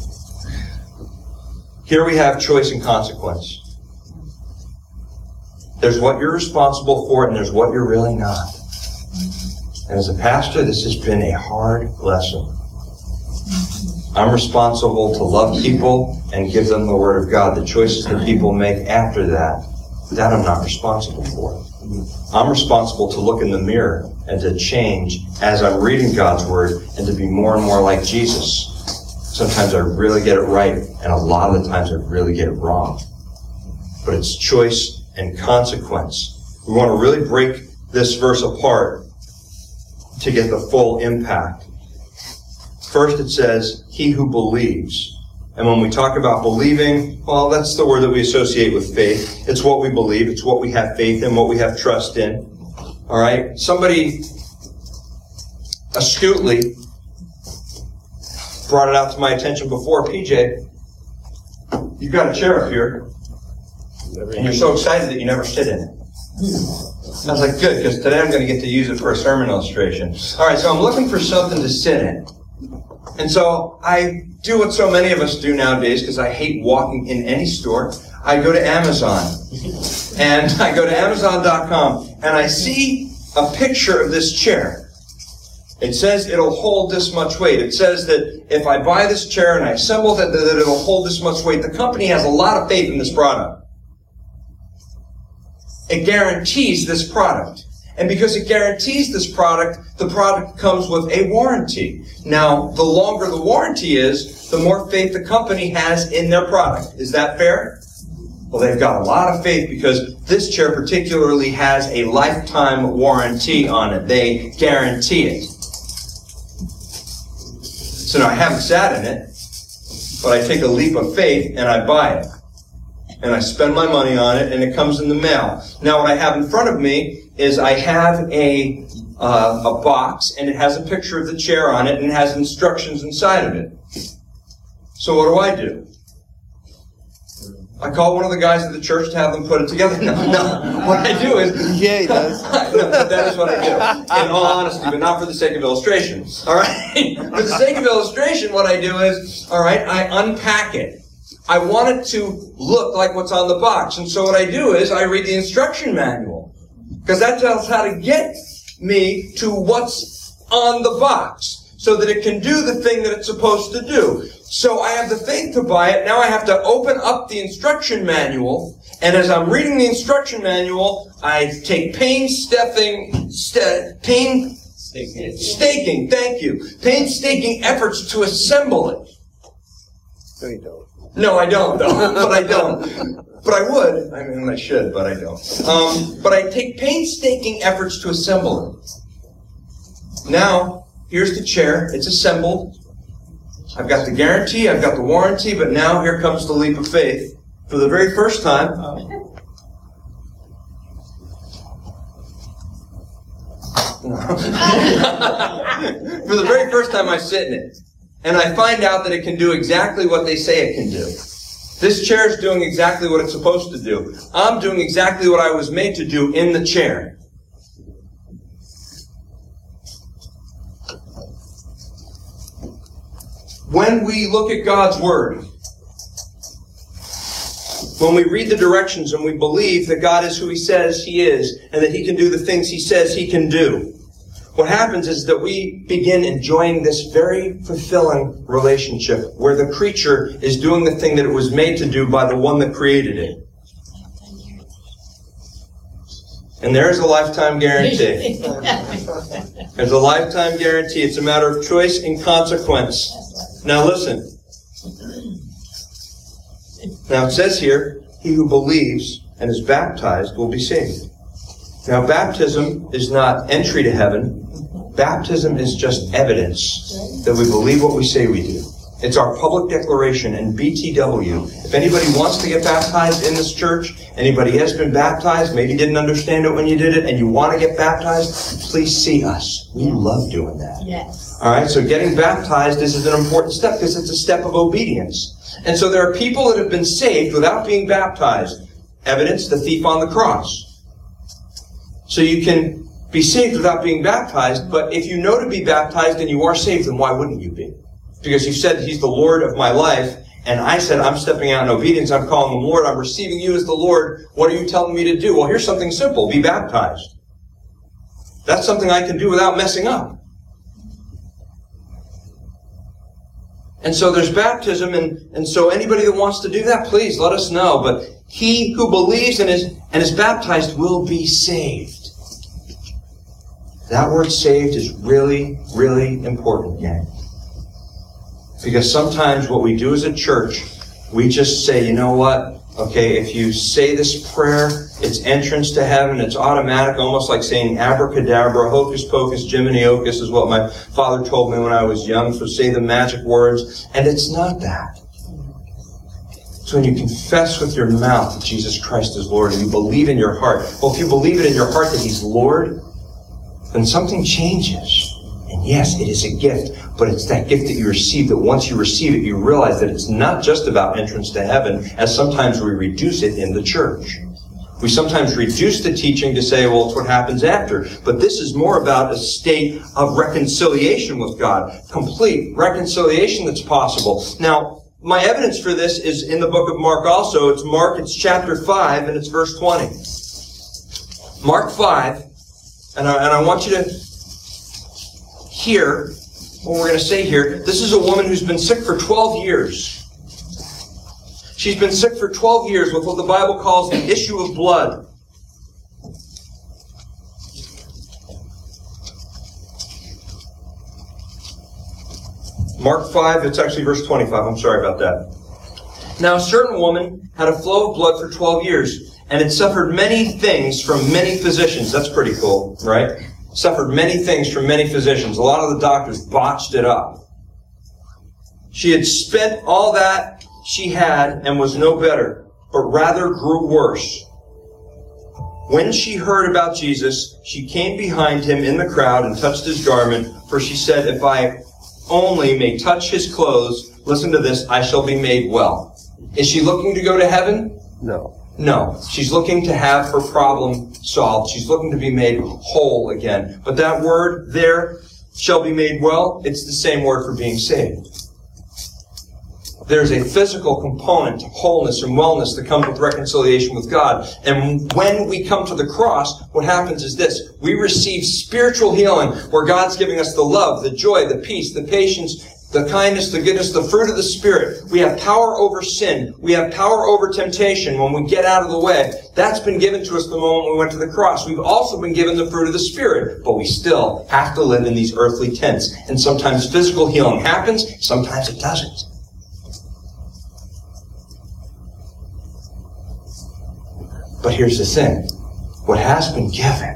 Here we have choice and consequence. There's what you're responsible for, and there's what you're really not. And as a pastor, this has been a hard lesson. I'm responsible to love people and give them the Word of God. The choices that people make after that, that I'm not responsible for. I'm responsible to look in the mirror and to change as I'm reading God's Word and to be more and more like Jesus. Sometimes I really get it right, and a lot of the times I really get it wrong. But it's choice and consequence. We want to really break this verse apart to get the full impact First it says, he who believes. And when we talk about believing, well, that's the word that we associate with faith. It's what we believe. It's what we have faith in, what we have trust in. All right? Somebody astutely brought it out to my attention before. PJ, you've got a chair up here, and you're so excited that you never sit in it. I was like, good, because today I'm going to get to use it for a sermon illustration. All right, so I'm looking for something to sit in. And so I do what so many of us do nowadays, because I hate walking in any store. I go to Amazon. And <laughs> I go to Amazon.com, and I see a picture of this chair. It says it'll hold this much weight. It says that if I buy this chair and I assemble it, that it'll hold this much weight. The company has a lot of faith in this product. It guarantees this product. And because it guarantees this product, the product comes with a warranty. Now, the longer the warranty is, the more faith the company has in their product. Is that fair? Well, they've got a lot of faith because this chair particularly has a lifetime warranty on it. They guarantee it. So now I haven't sat in it, but I take a leap of faith and I buy it. And I spend my money on it and it comes in the mail. Now what I have in front of me is I have a, uh, a box and it has a picture of the chair on it and it has instructions inside of it. So what do I do? I call one of the guys at the church to have them put it together. <laughs> No, no. What I do is. <laughs> Yeah, he does. <laughs> no, that is what I do. In all honesty, but not for the sake of illustration. All right? for the sake of illustration, what I do is, all right, I unpack it. I want it to look like what's on the box. And so what I do is I read the instruction manual. Because that tells how to get me to what's on the box so that it can do the thing that it's supposed to do. So I have the faith to buy it. Now I have to open up the instruction manual. And as I'm reading the instruction manual, I take painstaking, st- pain, staking, thank you, painstaking efforts to assemble it. No, you don't. No, I don't, though. <laughs> but I don't. But I would. I mean, I should, but I don't. Um, but I take painstaking efforts to assemble it. Now, here's the chair. It's assembled. I've got the guarantee, I've got the warranty, but now here comes the leap of faith. For the very first time, <laughs> for the very first time I sit in it, and I find out that it can do exactly what they say it can do. This chair is doing exactly what it's supposed to do. I'm doing exactly what I was made to do in the chair. When we look at God's Word, when we read the directions and we believe that God is who He says He is and that He can do the things He says He can do, what happens is that we begin enjoying this very fulfilling relationship where the creature is doing the thing that it was made to do by the one that created it. And there's a lifetime guarantee. <laughs> There's a lifetime guarantee. It's a matter of choice and consequence. Now listen. Now it says here, he who believes and is baptized will be saved. Now baptism is not entry to heaven. Baptism is just evidence that we believe what we say we do. It's our public declaration and BTW. If anybody wants to get baptized in this church, anybody has been baptized, maybe didn't understand it when you did it, and you want to get baptized, please see us. We love doing that. Yes. All right, so getting baptized is an important step because it's a step of obedience. And so there are people that have been saved without being baptized. Evidence, the thief on the cross. So you can be saved without being baptized, but if you know to be baptized and you are saved, then why wouldn't you be? Because you said He's the Lord of my life, and I said I'm stepping out in obedience, I'm calling Him Lord, I'm receiving you as the Lord. What are you telling me to do? Well, here's something simple. Be baptized. That's something I can do without messing up. And so there's baptism, and, and so anybody that wants to do that, please let us know. But he who believes and is, and is baptized will be saved. That word saved is really, really important, gang. Because sometimes what we do as a church, we just say, you know what? Okay, if you say this prayer, it's entrance to heaven, it's automatic, almost like saying abracadabra, hocus pocus, Jiminy Ocus is what my father told me when I was young, so say the magic words. And it's not that. It's when you confess with your mouth that Jesus Christ is Lord and you believe in your heart. Well, if you believe it in your heart that He's Lord, then something changes. And yes, it is a gift, but it's that gift that you receive that once you receive it, you realize that it's not just about entrance to heaven, as sometimes we reduce it in the church. We sometimes reduce the teaching to say, well, it's what happens after. But this is more about a state of reconciliation with God. Complete reconciliation that's possible. Now, my evidence for this is in the book of Mark also. It's Mark, it's chapter 5, and it's verse 20. Mark 5, and I, and I want you to hear what we're going to say here. This is a woman who's been sick for 12 years. She's been sick for 12 years with what the Bible calls the issue of blood. Mark 5, it's actually verse 25. I'm sorry about that. Now, a certain woman had a flow of blood for 12 years and had suffered many things from many physicians. That's pretty cool, right? Suffered many things from many physicians. A lot of the doctors botched it up. She had spent all that she had and was no better, but rather grew worse. When she heard about Jesus, she came behind him in the crowd and touched his garment, for she said, If I only may touch his clothes, listen to this, I shall be made well. Is she looking to go to heaven? No. No. She's looking to have her problem solved. She's looking to be made whole again. But that word there, shall be made well, it's the same word for being saved. There's a physical component to wholeness and wellness that comes with reconciliation with God. And when we come to the cross, what happens is this. We receive spiritual healing where God's giving us the love, the joy, the peace, the patience, the kindness, the goodness, the fruit of the Spirit. We have power over sin. We have power over temptation when we get out of the way. That's been given to us the moment we went to the cross. We've also been given the fruit of the Spirit, but we still have to live in these earthly tents. And sometimes physical healing happens, sometimes it doesn't. But here's the thing. What has been given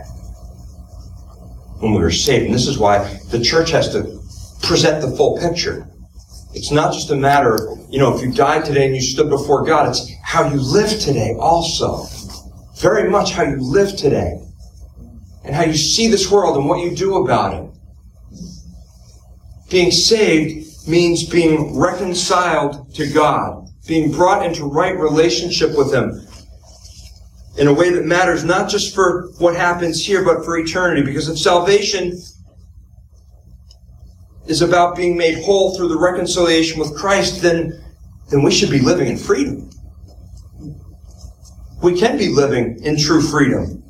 when we were saved, and this is why the church has to present the full picture. It's not just a matter of, you know, if you died today and you stood before God, it's how you live today also. Very much how you live today. And how you see this world and what you do about it. Being saved means being reconciled to God, being brought into right relationship with Him, in a way that matters not just for what happens here, but for eternity. Because if salvation is about being made whole through the reconciliation with Christ, then, then we should be living in freedom. We can be living in true freedom.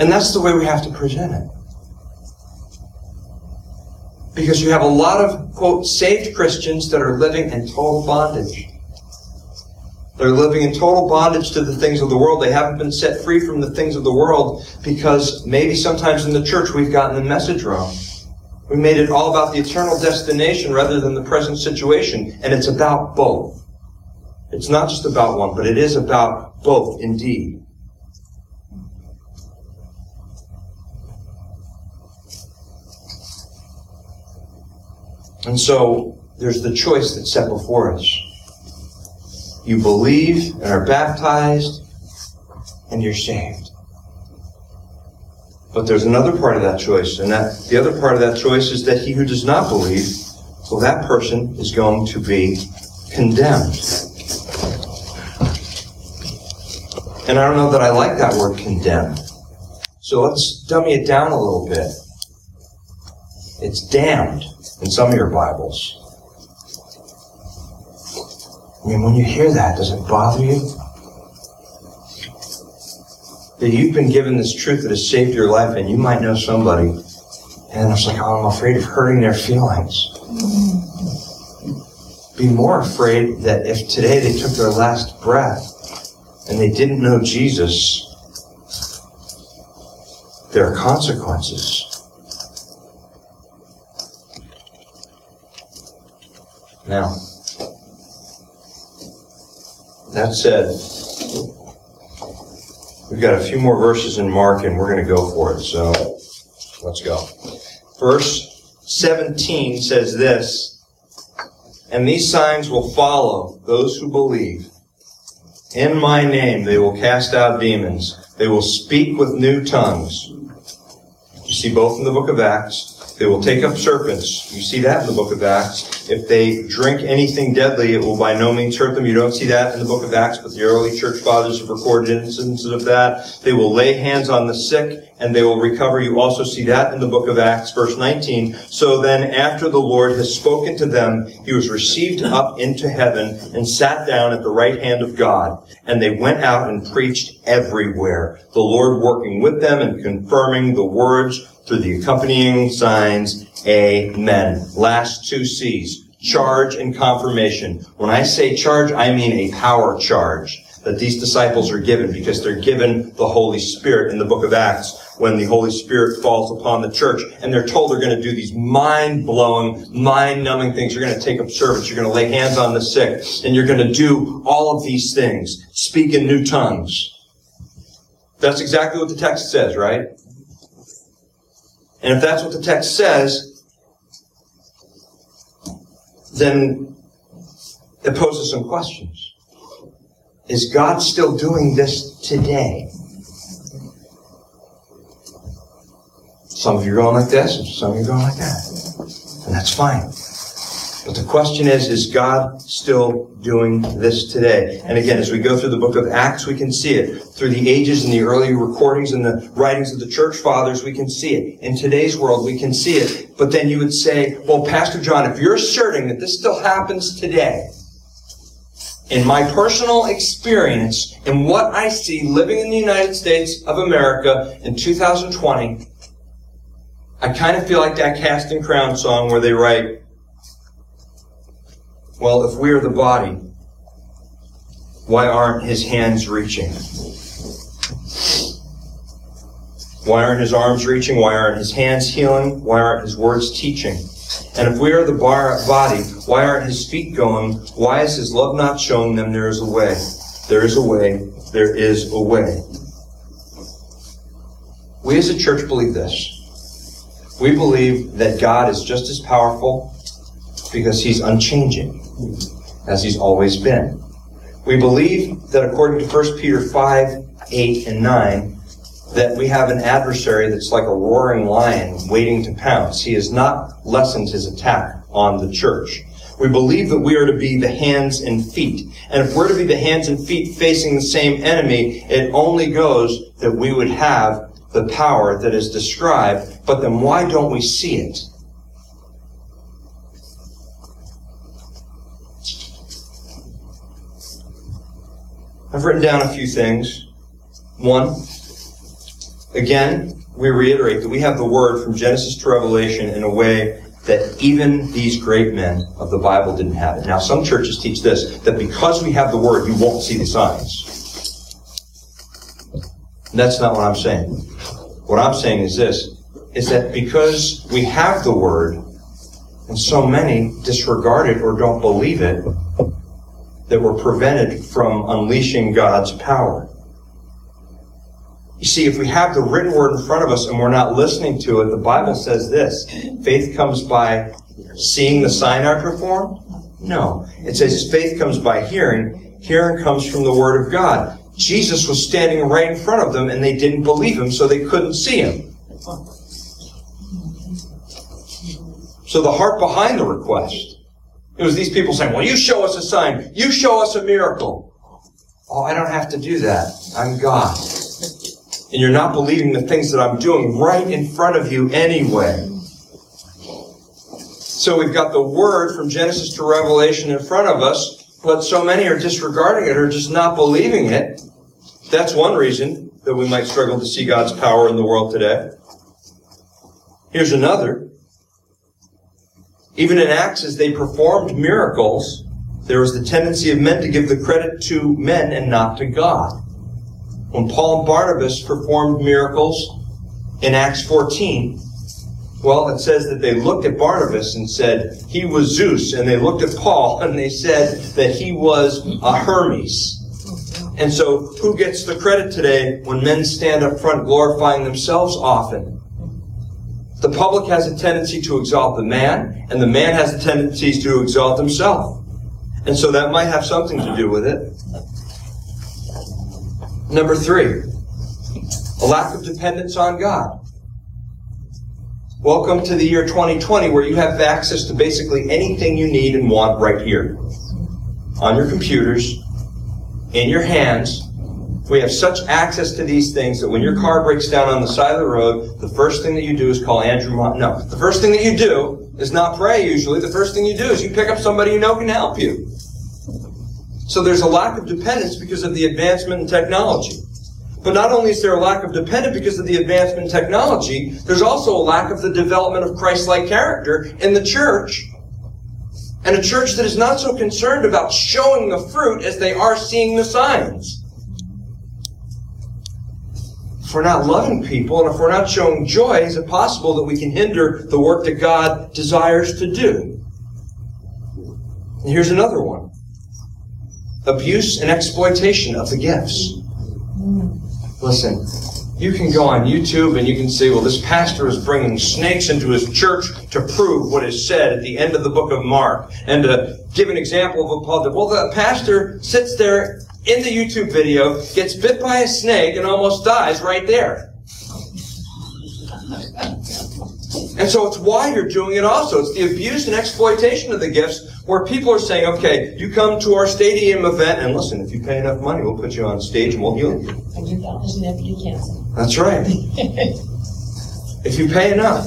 And that's the way we have to present it. Because you have a lot of, quote, saved Christians that are living in total bondage. They're living in total bondage to the things of the world. They haven't been set free from the things of the world because maybe sometimes in the church we've gotten the message wrong. We made it all about the eternal destination rather than the present situation. And it's about both. It's not just about one, but it is about both indeed. And so there's the choice that's set before us. You believe and are baptized, and you're saved. But there's another part of that choice, and that the other part of that choice is that he who does not believe, well, that person is going to be condemned. And I don't know that I like that word condemned. So let's dummy it down a little bit. It's damned in some of your Bibles. I mean, when you hear that, does it bother you? That you've been given this truth that has saved your life, and you might know somebody, and it's like, oh, I'm afraid of hurting their feelings. Be more afraid that if today they took their last breath and they didn't know Jesus, there are consequences. Now, that said, we've got a few more verses in Mark and we're going to go for it. So let's go. Verse 17 says this And these signs will follow those who believe. In my name they will cast out demons. They will speak with new tongues. You see both in the book of Acts. They will take up serpents. You see that in the book of Acts. If they drink anything deadly, it will by no means hurt them. You don't see that in the book of Acts, but the early church fathers have recorded instances of that. They will lay hands on the sick and they will recover. You also see that in the book of Acts, verse 19. So then, after the Lord has spoken to them, he was received up into heaven and sat down at the right hand of God. And they went out and preached everywhere, the Lord working with them and confirming the words through the accompanying signs. Amen. Last two C's. Charge and confirmation. When I say charge, I mean a power charge that these disciples are given because they're given the Holy Spirit in the book of Acts when the Holy Spirit falls upon the church and they're told they're going to do these mind-blowing, mind-numbing things. You're going to take up servants. You're going to lay hands on the sick and you're going to do all of these things. Speak in new tongues. That's exactly what the text says, right? And if that's what the text says, then it poses some questions. Is God still doing this today? Some of you are going like this, and some of you are going like that. And that's fine. But the question is, is God still doing this today? And again, as we go through the book of Acts, we can see it. Through the ages and the early recordings and the writings of the church fathers, we can see it. In today's world, we can see it. But then you would say, well, Pastor John, if you're asserting that this still happens today, in my personal experience and what I see living in the United States of America in 2020, I kind of feel like that Casting Crowns song where they write, well, if we are the body, why aren't his hands reaching? Why aren't his arms reaching? Why aren't his hands healing? Why aren't his words teaching? And if we are the body, why aren't his feet going? Why is his love not showing them there is a way? There is a way. There is a way. We as a church believe this. We believe that God is just as powerful because he's unchanging as he's always been. We believe that according to 1 Peter 5, 8, and 9, that we have an adversary that's like a roaring lion waiting to pounce. He has not lessened his attack on the church. We believe that we are to be the hands and feet. And if we're to be the hands and feet facing the same enemy, it only goes that we would have the power that is described. But then why don't we see it? I've written down a few things. One, again, we reiterate that we have the word from Genesis to Revelation in a way that even these great men of the Bible didn't have it. Now, some churches teach this, that because we have the word, you won't see the signs. That's not what I'm saying. What I'm saying is this, is that because we have the word, and so many disregard it or don't believe it, that we're prevented from unleashing God's power. You see, if we have the written word in front of us and we're not listening to it, the Bible says this faith comes by seeing the sign I perform? No. It says faith comes by hearing. Hearing comes from the Word of God. Jesus was standing right in front of them and they didn't believe him, so they couldn't see him. So the heart behind the request it was these people saying, well, you show us a sign. You show us a miracle. Oh, I don't have to do that. I'm God. And you're not believing the things that I'm doing right in front of you anyway. So we've got the word from Genesis to Revelation in front of us, but so many are disregarding it or just not believing it. That's one reason that we might struggle to see God's power in the world today. Here's another. Even in Acts, as they performed miracles, there was the tendency of men to give the credit to men and not to God. When Paul and Barnabas performed miracles in Acts 14, well, it says that they looked at Barnabas and said he was Zeus, and they looked at Paul and they said that he was a Hermes. And so, who gets the credit today when men stand up front glorifying themselves often? The public has a tendency to exalt the man, and the man has a tendency to exalt himself. And so that might have something to do with it. Number three, a lack of dependence on God. Welcome to the year 2020 where you have access to basically anything you need and want right here. On your computers, in your hands. We have such access to these things that when your car breaks down on the side of the road, the first thing that you do is call Andrew Mon- No, the first thing that you do is not pray usually. The first thing you do is you pick up somebody you know can help you. So there's a lack of dependence because of the advancement in technology. But not only is there a lack of dependence because of the advancement in technology, there's also a lack of the development of Christ-like character in the church. And a church that is not so concerned about showing the fruit as they are seeing the signs. If we're not loving people and if we're not showing joy, is it possible that we can hinder the work that God desires to do? And here's another one. Abuse and exploitation of the gifts. Listen, you can go on YouTube and you can see, well, this pastor is bringing snakes into his church to prove what is said at the end of the book of Mark. And to give an example of a public, well, the pastor sits there in the YouTube video, gets bit by a snake, and almost dies right there. And so it's why you're doing it also. It's the abuse and exploitation of the gifts where people are saying, okay, you come to our stadium event, and listen, if you pay enough money, we'll put you on stage and we'll heal you. And cancer. That's right. <laughs> if you pay enough.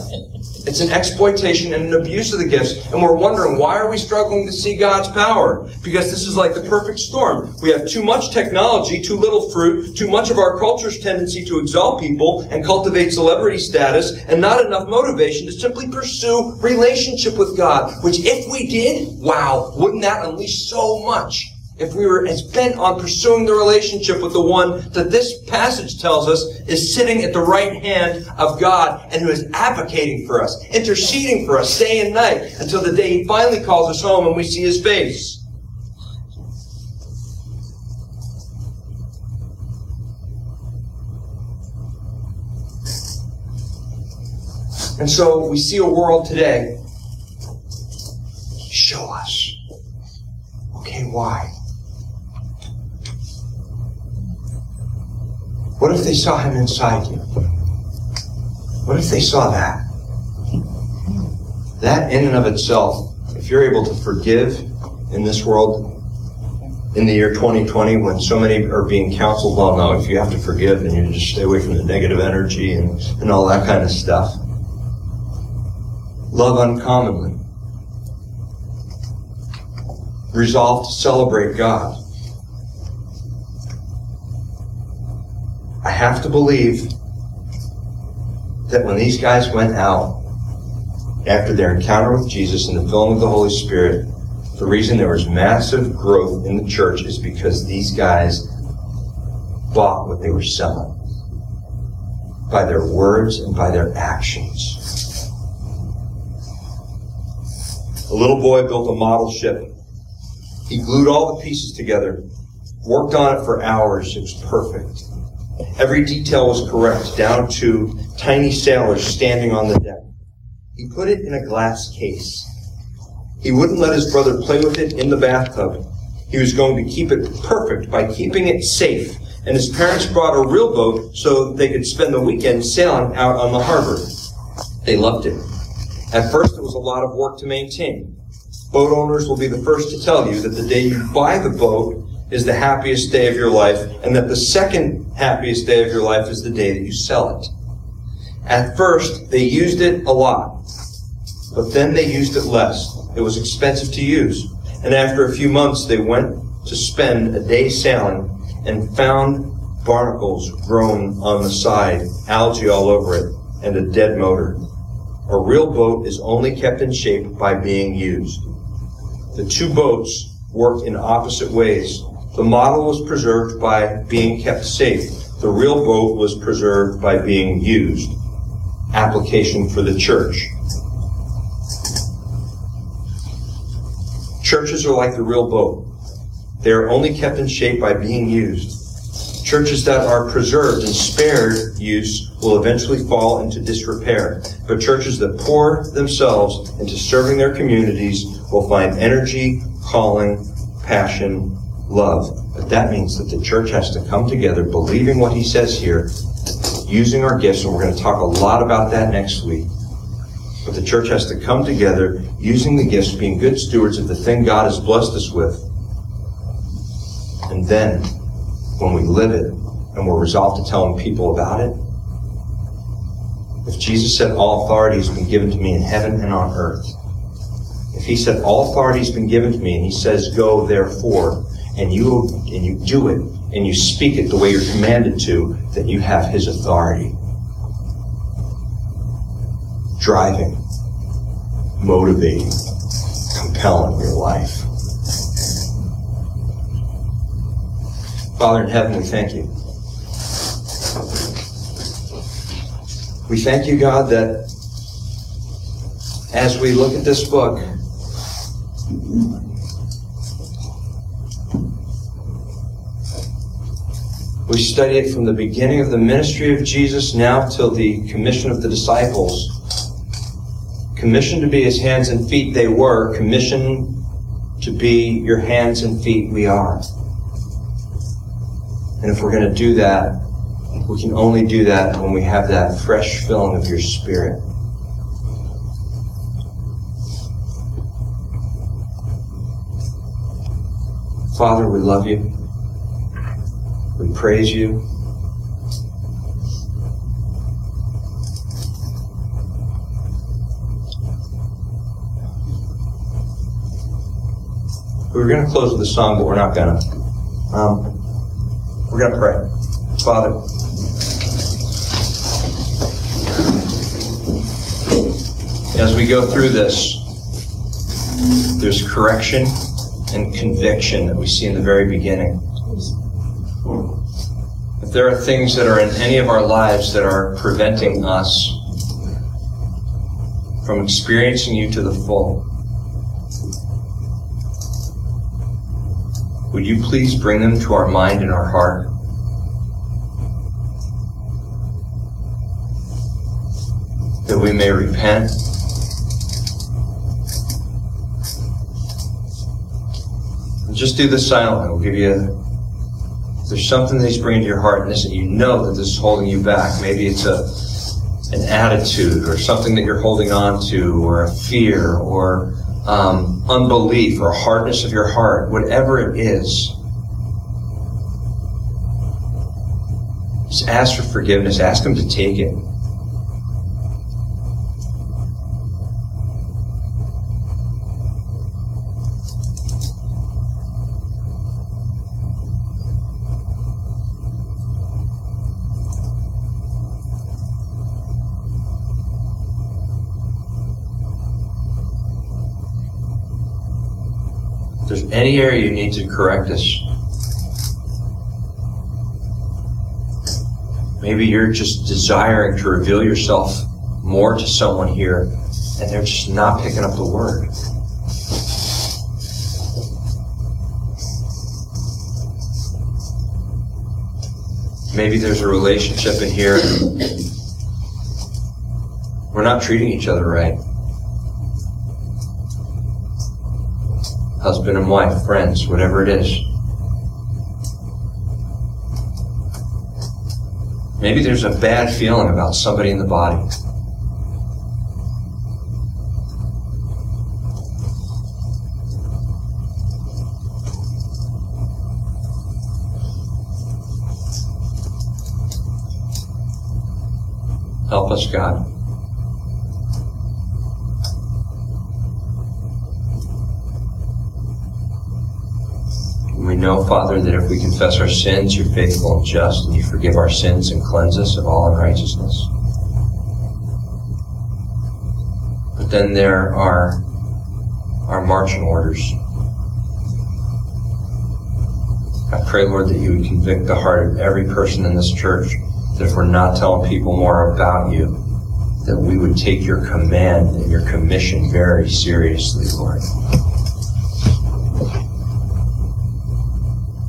It's an exploitation and an abuse of the gifts. And we're wondering, why are we struggling to see God's power? Because this is like the perfect storm. We have too much technology, too little fruit, too much of our culture's tendency to exalt people and cultivate celebrity status, and not enough motivation to simply pursue relationship with God. Which if we did, wow, wouldn't that unleash so much? If we were as bent on pursuing the relationship with the one that this passage tells us is sitting at the right hand of God and who is advocating for us, interceding for us day and night until the day he finally calls us home and we see his face. And so we see a world today. Show us. Okay, why? What if they saw him inside you? What if they saw that? That in and of itself, if you're able to forgive in this world in the year 2020 when so many are being counseled, well, no, if you have to forgive, then you just stay away from the negative energy and, and all that kind of stuff. Love uncommonly. Resolve to celebrate God. I have to believe that when these guys went out after their encounter with Jesus and the filling of the Holy Spirit, the reason there was massive growth in the church is because these guys bought what they were selling by their words and by their actions. A little boy built a model ship. He glued all the pieces together, worked on it for hours. It was perfect. Every detail was correct, down to tiny sailors standing on the deck. He put it in a glass case. He wouldn't let his brother play with it in the bathtub. He was going to keep it perfect by keeping it safe. And his parents brought a real boat so they could spend the weekend sailing out on the harbor. They loved it. At first, it was a lot of work to maintain. Boat owners will be the first to tell you that the day you buy the boat is the happiest day of your life, and that the second happiest day of your life is the day that you sell it. At first, they used it a lot, but then they used it less. It was expensive to use. And after a few months, they went to spend a day sailing and found barnacles grown on the side, algae all over it, and a dead motor. A real boat is only kept in shape by being used. The two boats worked in opposite ways. The model was preserved by being kept safe. The real boat was preserved by being used. Application for the church. Churches are like the real boat. They are only kept in shape by being used. Churches that are preserved and spared use will eventually fall into disrepair. But churches that pour themselves into serving their communities will find energy, calling, passion, love. But that means that the church has to come together believing what he says here, using our gifts, and we're going to talk a lot about that next week. But the church has to come together using the gifts, being good stewards of the thing God has blessed us with. And then, when we live it and we're resolved to telling people about it, if Jesus said, All authority has been given to me in heaven and on earth, if he said, All authority has been given to me, and he says, Go therefore, and you and you do it, and you speak it the way you're commanded to, then you have his authority. Driving, motivating, compelling your life. Father in heaven, we thank you. We thank you, God, that as we look at this book, we study it from the beginning of the ministry of Jesus now till the commission of the disciples. Commissioned to be his hands and feet, they were. Commissioned to be your hands and feet, we are. And if we're going to do that, we can only do that when we have that fresh filling of your spirit. Father, we love you. We praise you. We were going to close with a song, but we're not going to. Um, we're going to pray. Father, as we go through this, there's correction and conviction that we see in the very beginning. There are things that are in any of our lives that are preventing us from experiencing you to the full, would you please bring them to our mind and our heart? That we may repent. Just do this silently. We'll give you, there's something that He's bringing to your heart and you know that this is holding you back. Maybe it's a, an attitude or something that you're holding on to or a fear or um, unbelief or hardness of your heart, whatever it is, just ask for forgiveness. Ask Him to take it. Any area you need to correct us, maybe you're just desiring to reveal yourself more to someone here and they're just not picking up the word. Maybe there's a relationship in here. We're not treating each other right. Husband and wife, friends, whatever it is. Maybe there's a bad feeling about somebody in the body. Help us, God. Confess our sins, you're faithful and just, and you forgive our sins and cleanse us of all unrighteousness. But then there are our marching orders. I pray, Lord, that you would convict the heart of every person in this church that if we're not telling people more about you, that we would take your command and your commission very seriously, Lord.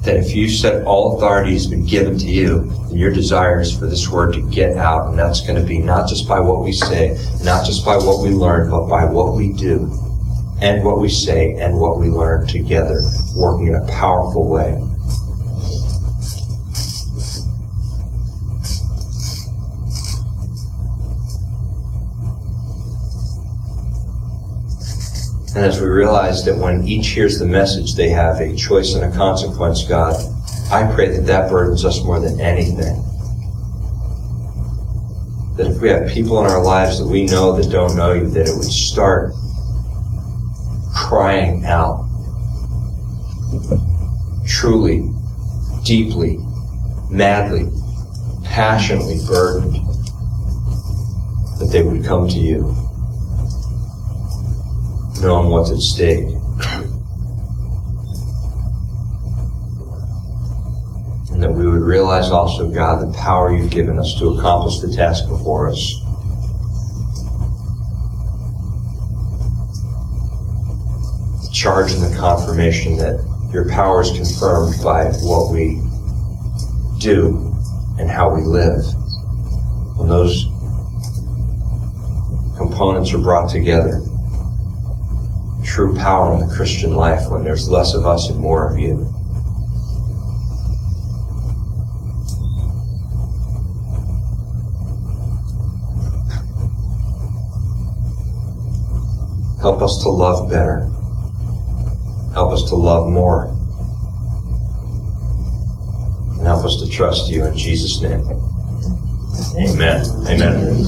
That if you said all authority has been given to you, then your desire is for this word to get out, and that's going to be not just by what we say, not just by what we learn, but by what we do, and what we say, and what we learn together, working in a powerful way. And as we realize that when each hears the message, they have a choice and a consequence, God, I pray that that burdens us more than anything. That if we have people in our lives that we know that don't know you, that it would start crying out truly, deeply, madly, passionately burdened, that they would come to you knowing what's at stake. And that we would realize also, God, the power you've given us to accomplish the task before us. The charge and the confirmation that your power is confirmed by what we do and how we live. When those components are brought together, true power in the Christian life when there's less of us and more of you. Help us to love better. Help us to love more. And help us to trust you in Jesus' name. Amen. Amen.